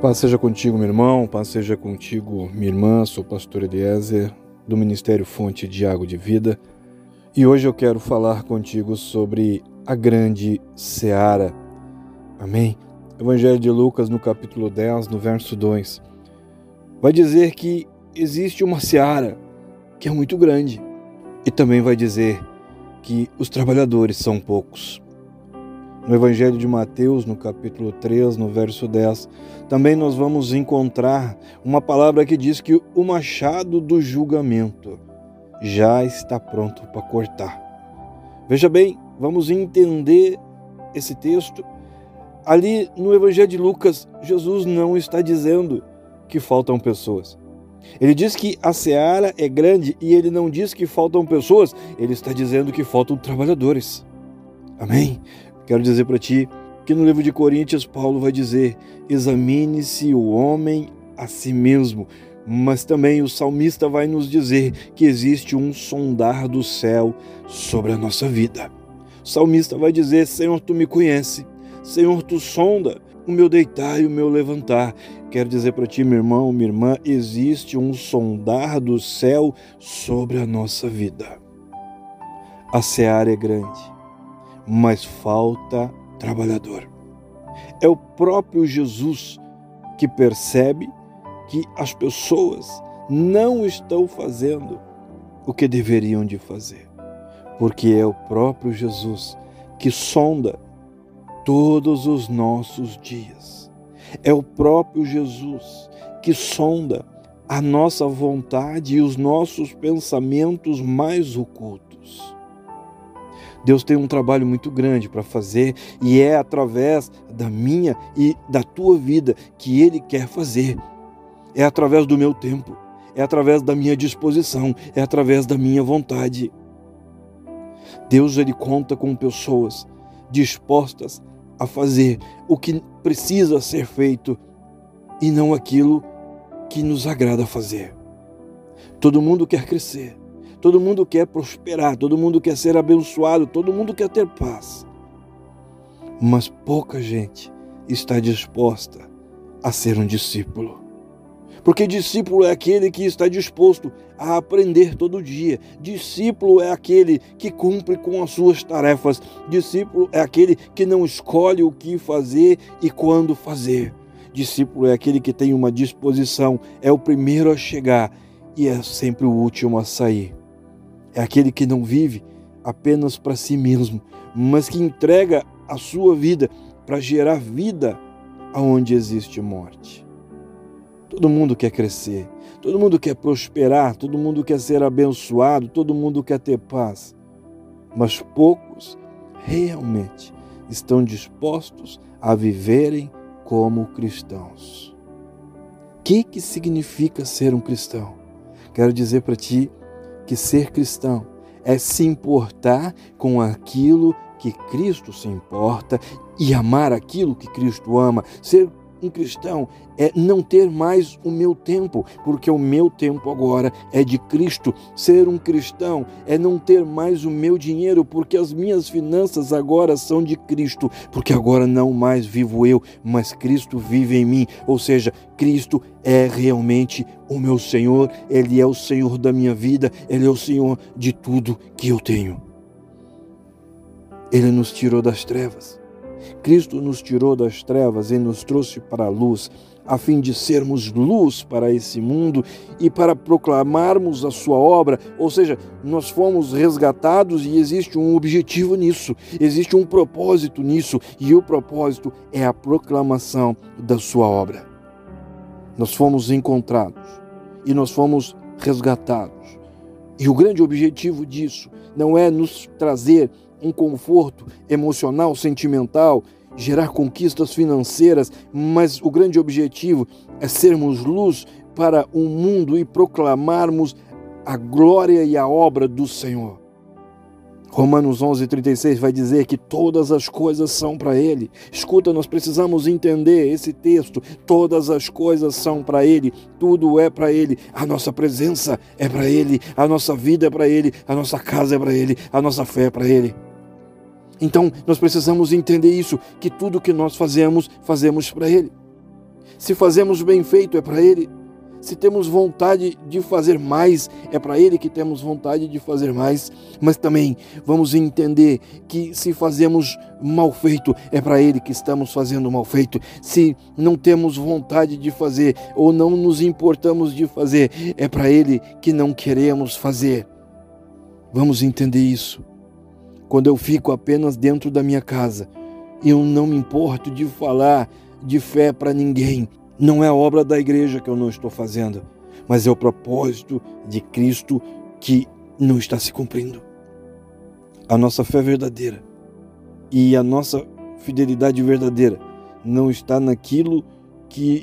Paz seja contigo, meu irmão, paz seja contigo, minha irmã. Sou pastor Eliezer, do Ministério Fonte de Água de Vida, e hoje eu quero falar contigo sobre a grande seara. Amém? Evangelho de Lucas, no capítulo 10, no verso 2, vai dizer que existe uma seara que é muito grande, e também vai dizer que os trabalhadores são poucos. No Evangelho de Mateus, no capítulo 3, no verso 10, também nós vamos encontrar uma palavra que diz que o machado do julgamento já está pronto para cortar. Veja bem, vamos entender esse texto. Ali no Evangelho de Lucas, Jesus não está dizendo que faltam pessoas. Ele diz que a seara é grande e ele não diz que faltam pessoas, ele está dizendo que faltam trabalhadores. Amém? Quero dizer para ti que no livro de Coríntios, Paulo vai dizer: examine-se o homem a si mesmo. Mas também o salmista vai nos dizer que existe um sondar do céu sobre a nossa vida. O salmista vai dizer: Senhor, tu me conhece. Senhor, tu sonda o meu deitar e o meu levantar. Quero dizer para ti, meu irmão, minha irmã, existe um sondar do céu sobre a nossa vida. A seara é grande mas falta trabalhador. É o próprio Jesus que percebe que as pessoas não estão fazendo o que deveriam de fazer, porque é o próprio Jesus que sonda todos os nossos dias. É o próprio Jesus que sonda a nossa vontade e os nossos pensamentos mais ocultos. Deus tem um trabalho muito grande para fazer e é através da minha e da tua vida que Ele quer fazer. É através do meu tempo, é através da minha disposição, é através da minha vontade. Deus ele conta com pessoas dispostas a fazer o que precisa ser feito e não aquilo que nos agrada fazer. Todo mundo quer crescer, Todo mundo quer prosperar, todo mundo quer ser abençoado, todo mundo quer ter paz. Mas pouca gente está disposta a ser um discípulo. Porque discípulo é aquele que está disposto a aprender todo dia. Discípulo é aquele que cumpre com as suas tarefas. Discípulo é aquele que não escolhe o que fazer e quando fazer. Discípulo é aquele que tem uma disposição, é o primeiro a chegar e é sempre o último a sair é aquele que não vive apenas para si mesmo, mas que entrega a sua vida para gerar vida aonde existe morte. Todo mundo quer crescer, todo mundo quer prosperar, todo mundo quer ser abençoado, todo mundo quer ter paz, mas poucos realmente estão dispostos a viverem como cristãos. O que, que significa ser um cristão? Quero dizer para ti que ser cristão é se importar com aquilo que Cristo se importa e amar aquilo que Cristo ama. Ser um cristão é não ter mais o meu tempo, porque o meu tempo agora é de Cristo. Ser um cristão é não ter mais o meu dinheiro, porque as minhas finanças agora são de Cristo, porque agora não mais vivo eu, mas Cristo vive em mim. Ou seja, Cristo é realmente o meu Senhor, Ele é o Senhor da minha vida, Ele é o Senhor de tudo que eu tenho. Ele nos tirou das trevas Cristo nos tirou das trevas e nos trouxe para a luz, a fim de sermos luz para esse mundo e para proclamarmos a sua obra, ou seja, nós fomos resgatados e existe um objetivo nisso, existe um propósito nisso, e o propósito é a proclamação da sua obra. Nós fomos encontrados e nós fomos resgatados. E o grande objetivo disso não é nos trazer um conforto emocional, sentimental, gerar conquistas financeiras, mas o grande objetivo é sermos luz para o mundo e proclamarmos a glória e a obra do Senhor. Romanos 11:36 vai dizer que todas as coisas são para ele. Escuta, nós precisamos entender esse texto. Todas as coisas são para ele, tudo é para ele. A nossa presença é para ele, a nossa vida é para ele, a nossa casa é para ele, a nossa fé é para ele. Então, nós precisamos entender isso, que tudo que nós fazemos, fazemos para Ele. Se fazemos bem feito, é para Ele. Se temos vontade de fazer mais, é para Ele que temos vontade de fazer mais. Mas também vamos entender que se fazemos mal feito, é para Ele que estamos fazendo mal feito. Se não temos vontade de fazer ou não nos importamos de fazer, é para Ele que não queremos fazer. Vamos entender isso. Quando eu fico apenas dentro da minha casa, eu não me importo de falar de fé para ninguém. Não é obra da igreja que eu não estou fazendo, mas é o propósito de Cristo que não está se cumprindo. A nossa fé verdadeira e a nossa fidelidade verdadeira não está naquilo que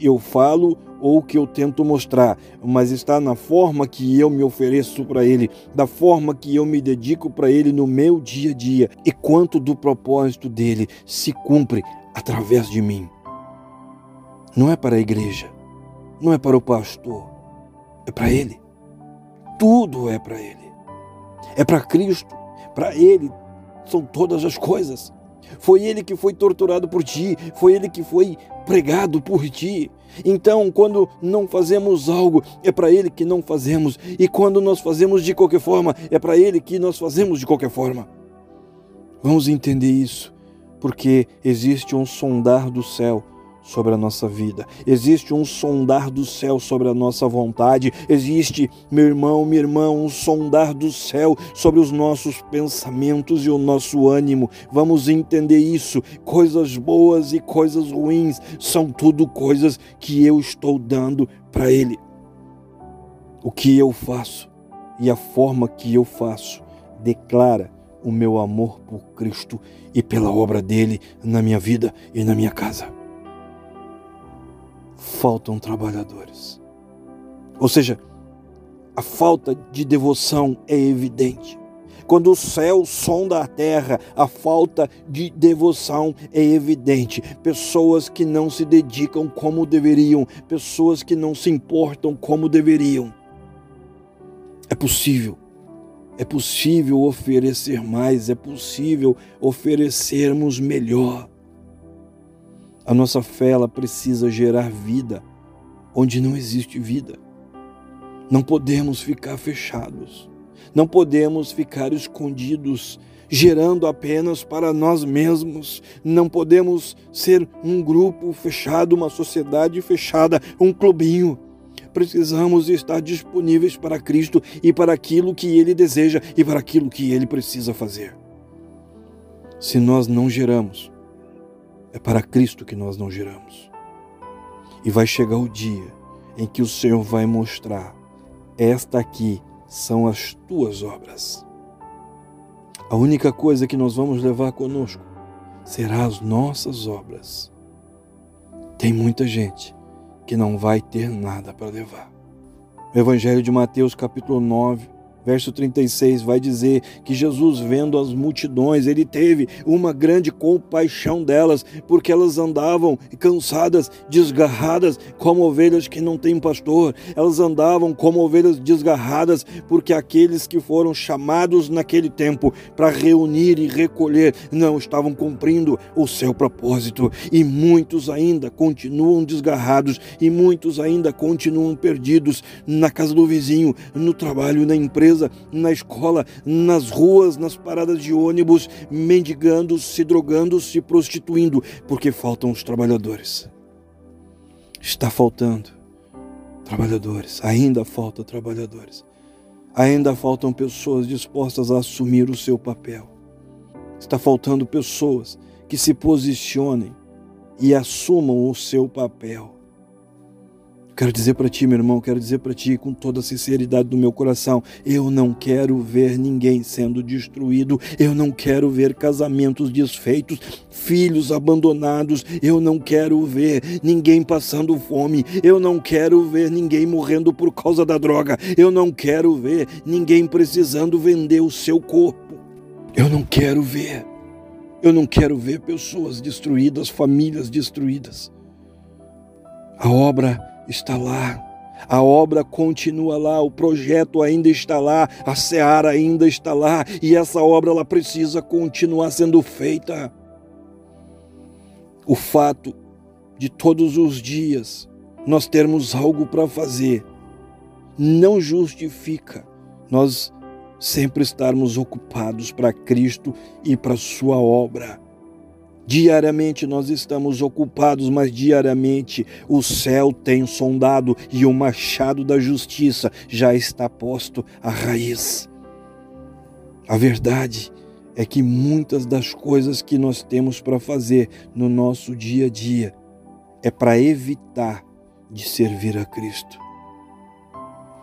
eu falo ou que eu tento mostrar, mas está na forma que eu me ofereço para Ele, da forma que eu me dedico para Ele no meu dia a dia e quanto do propósito dele se cumpre através de mim não é para a igreja, não é para o pastor, é para Ele. Tudo é para Ele. É para Cristo, para Ele são todas as coisas. Foi Ele que foi torturado por ti, foi Ele que foi pregado por ti. Então, quando não fazemos algo, é para Ele que não fazemos, e quando nós fazemos de qualquer forma, é para Ele que nós fazemos de qualquer forma. Vamos entender isso, porque existe um sondar do céu sobre a nossa vida. Existe um sondar do céu sobre a nossa vontade. Existe, meu irmão, minha irmã, um sondar do céu sobre os nossos pensamentos e o nosso ânimo. Vamos entender isso. Coisas boas e coisas ruins são tudo coisas que eu estou dando para Ele. O que eu faço e a forma que eu faço declara o meu amor por Cristo e pela obra dele na minha vida e na minha casa faltam trabalhadores. Ou seja, a falta de devoção é evidente. Quando o céu sonda a terra, a falta de devoção é evidente. Pessoas que não se dedicam como deveriam, pessoas que não se importam como deveriam. É possível, é possível oferecer mais, é possível oferecermos melhor. A nossa fé ela precisa gerar vida onde não existe vida. Não podemos ficar fechados. Não podemos ficar escondidos, gerando apenas para nós mesmos. Não podemos ser um grupo fechado, uma sociedade fechada, um clubinho. Precisamos estar disponíveis para Cristo e para aquilo que Ele deseja e para aquilo que Ele precisa fazer. Se nós não geramos, é para Cristo que nós não giramos. E vai chegar o dia em que o Senhor vai mostrar: esta aqui são as tuas obras. A única coisa que nós vamos levar conosco será as nossas obras. Tem muita gente que não vai ter nada para levar. O Evangelho de Mateus, capítulo 9, Verso 36 vai dizer que Jesus, vendo as multidões, ele teve uma grande compaixão delas, porque elas andavam cansadas, desgarradas, como ovelhas que não têm pastor. Elas andavam como ovelhas desgarradas, porque aqueles que foram chamados naquele tempo para reunir e recolher não estavam cumprindo o seu propósito. E muitos ainda continuam desgarrados, e muitos ainda continuam perdidos na casa do vizinho, no trabalho, na empresa na escola, nas ruas, nas paradas de ônibus, mendigando, se drogando, se prostituindo, porque faltam os trabalhadores. Está faltando trabalhadores, ainda falta trabalhadores. Ainda faltam pessoas dispostas a assumir o seu papel. Está faltando pessoas que se posicionem e assumam o seu papel. Quero dizer para ti, meu irmão, quero dizer para ti com toda a sinceridade do meu coração: eu não quero ver ninguém sendo destruído, eu não quero ver casamentos desfeitos, filhos abandonados, eu não quero ver ninguém passando fome, eu não quero ver ninguém morrendo por causa da droga, eu não quero ver ninguém precisando vender o seu corpo, eu não quero ver. Eu não quero ver pessoas destruídas, famílias destruídas. A obra está lá. A obra continua lá, o projeto ainda está lá, a seara ainda está lá e essa obra ela precisa continuar sendo feita. O fato de todos os dias nós termos algo para fazer, não justifica nós sempre estarmos ocupados para Cristo e para Sua obra. Diariamente nós estamos ocupados, mas diariamente o céu tem sondado e o machado da justiça já está posto à raiz. A verdade é que muitas das coisas que nós temos para fazer no nosso dia a dia é para evitar de servir a Cristo.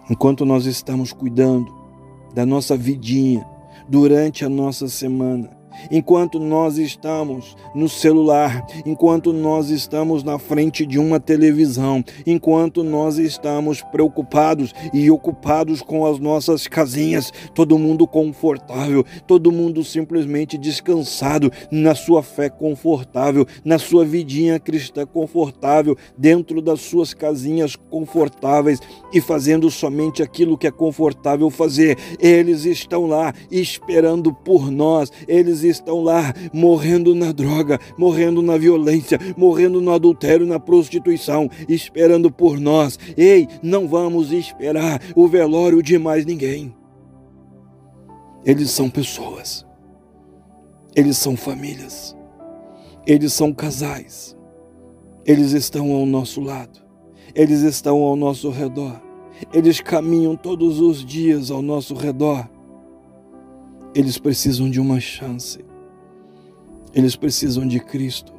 Enquanto nós estamos cuidando da nossa vidinha durante a nossa semana, enquanto nós estamos no celular, enquanto nós estamos na frente de uma televisão, enquanto nós estamos preocupados e ocupados com as nossas casinhas, todo mundo confortável, todo mundo simplesmente descansado na sua fé confortável, na sua vidinha cristã confortável, dentro das suas casinhas confortáveis e fazendo somente aquilo que é confortável fazer. Eles estão lá esperando por nós, eles estão lá morrendo na droga, morrendo na violência, morrendo no adultério, na prostituição, esperando por nós. Ei, não vamos esperar o velório de mais ninguém. Eles são pessoas, eles são famílias, eles são casais, eles estão ao nosso lado, eles estão ao nosso redor, eles caminham todos os dias ao nosso redor. Eles precisam de uma chance. Eles precisam de Cristo.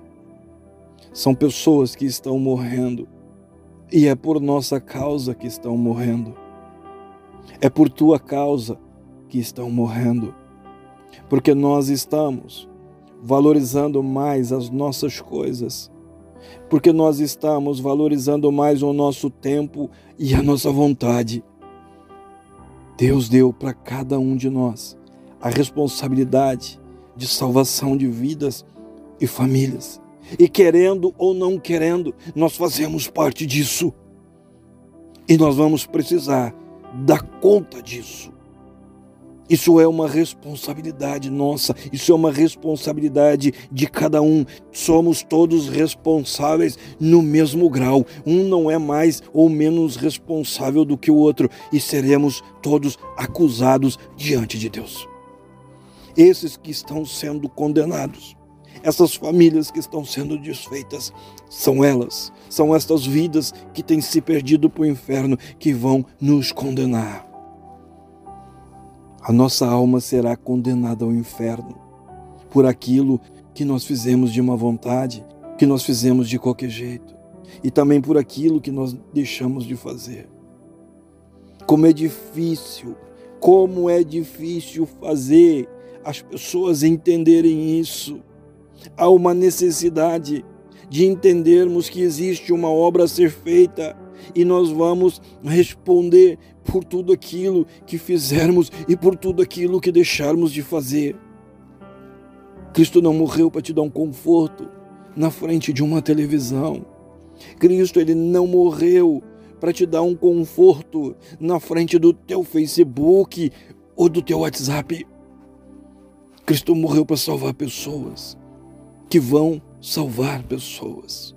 São pessoas que estão morrendo. E é por nossa causa que estão morrendo. É por tua causa que estão morrendo. Porque nós estamos valorizando mais as nossas coisas. Porque nós estamos valorizando mais o nosso tempo e a nossa vontade. Deus deu para cada um de nós a responsabilidade de salvação de vidas e famílias. E querendo ou não querendo, nós fazemos parte disso. E nós vamos precisar dar conta disso. Isso é uma responsabilidade nossa, isso é uma responsabilidade de cada um. Somos todos responsáveis no mesmo grau. Um não é mais ou menos responsável do que o outro e seremos todos acusados diante de Deus esses que estão sendo condenados. Essas famílias que estão sendo desfeitas são elas, são estas vidas que têm se perdido para o inferno que vão nos condenar. A nossa alma será condenada ao inferno por aquilo que nós fizemos de uma vontade, que nós fizemos de qualquer jeito, e também por aquilo que nós deixamos de fazer. Como é difícil, como é difícil fazer as pessoas entenderem isso. Há uma necessidade de entendermos que existe uma obra a ser feita e nós vamos responder por tudo aquilo que fizermos e por tudo aquilo que deixarmos de fazer. Cristo não morreu para te dar um conforto na frente de uma televisão. Cristo ele não morreu para te dar um conforto na frente do teu Facebook ou do teu WhatsApp. Cristo morreu para salvar pessoas que vão salvar pessoas.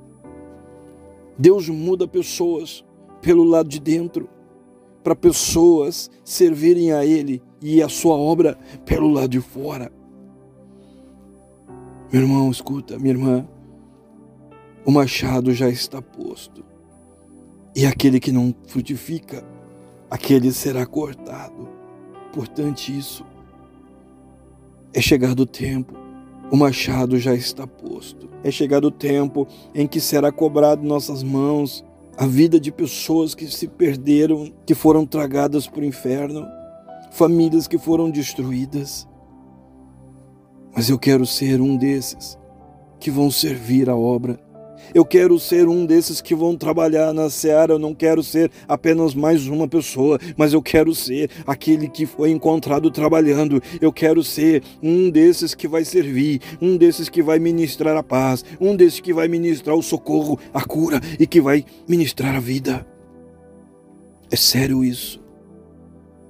Deus muda pessoas pelo lado de dentro para pessoas servirem a Ele e a sua obra pelo lado de fora. Meu irmão, escuta, minha irmã, o machado já está posto. E aquele que não frutifica, aquele será cortado. Portanto, isso é chegado o tempo, o machado já está posto. É chegado o tempo em que será cobrado nossas mãos a vida de pessoas que se perderam, que foram tragadas para o inferno, famílias que foram destruídas. Mas eu quero ser um desses que vão servir a obra eu quero ser um desses que vão trabalhar na seara. Eu não quero ser apenas mais uma pessoa, mas eu quero ser aquele que foi encontrado trabalhando. Eu quero ser um desses que vai servir, um desses que vai ministrar a paz, um desses que vai ministrar o socorro, a cura e que vai ministrar a vida. É sério isso.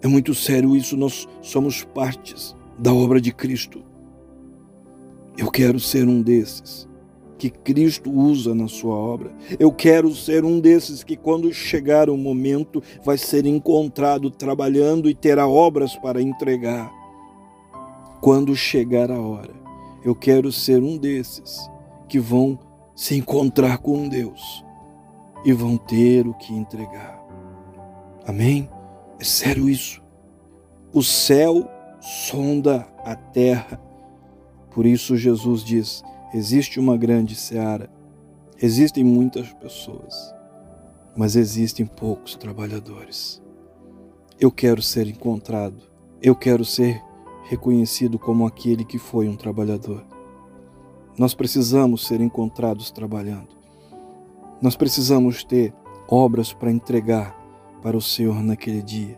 É muito sério isso. Nós somos partes da obra de Cristo. Eu quero ser um desses que Cristo usa na sua obra. Eu quero ser um desses que, quando chegar o momento, vai ser encontrado trabalhando e terá obras para entregar. Quando chegar a hora, eu quero ser um desses que vão se encontrar com Deus e vão ter o que entregar. Amém? É sério isso. O céu sonda a terra. Por isso Jesus diz: existe uma grande seara, existem muitas pessoas, mas existem poucos trabalhadores. Eu quero ser encontrado, eu quero ser reconhecido como aquele que foi um trabalhador. Nós precisamos ser encontrados trabalhando. Nós precisamos ter obras para entregar para o Senhor naquele dia,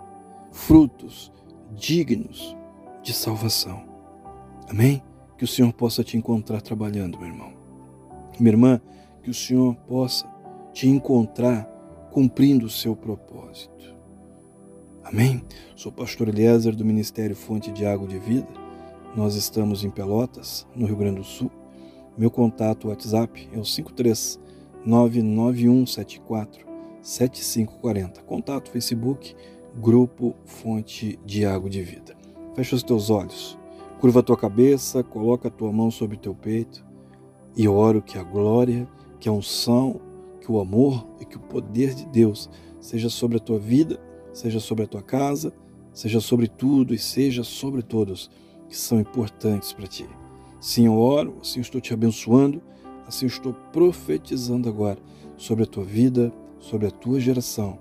frutos dignos de salvação. Amém? Que o Senhor possa te encontrar trabalhando, meu irmão. Minha irmã, que o Senhor possa te encontrar cumprindo o seu propósito. Amém? Sou pastor Eliezer do Ministério Fonte de Água de Vida. Nós estamos em Pelotas, no Rio Grande do Sul. Meu contato WhatsApp é o 53 99174 7540. Contato Facebook, Grupo Fonte de Água de Vida. Fecha os teus olhos, curva a tua cabeça, coloca a tua mão sobre o teu peito e oro que a glória, que a unção, que o amor e que o poder de Deus seja sobre a tua vida seja sobre a tua casa, seja sobre tudo e seja sobre todos que são importantes para ti. Sim, eu oro, assim eu estou te abençoando, assim eu estou profetizando agora sobre a tua vida, sobre a tua geração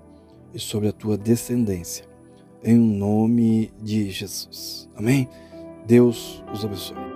e sobre a tua descendência. Em nome de Jesus. Amém? Deus os abençoe.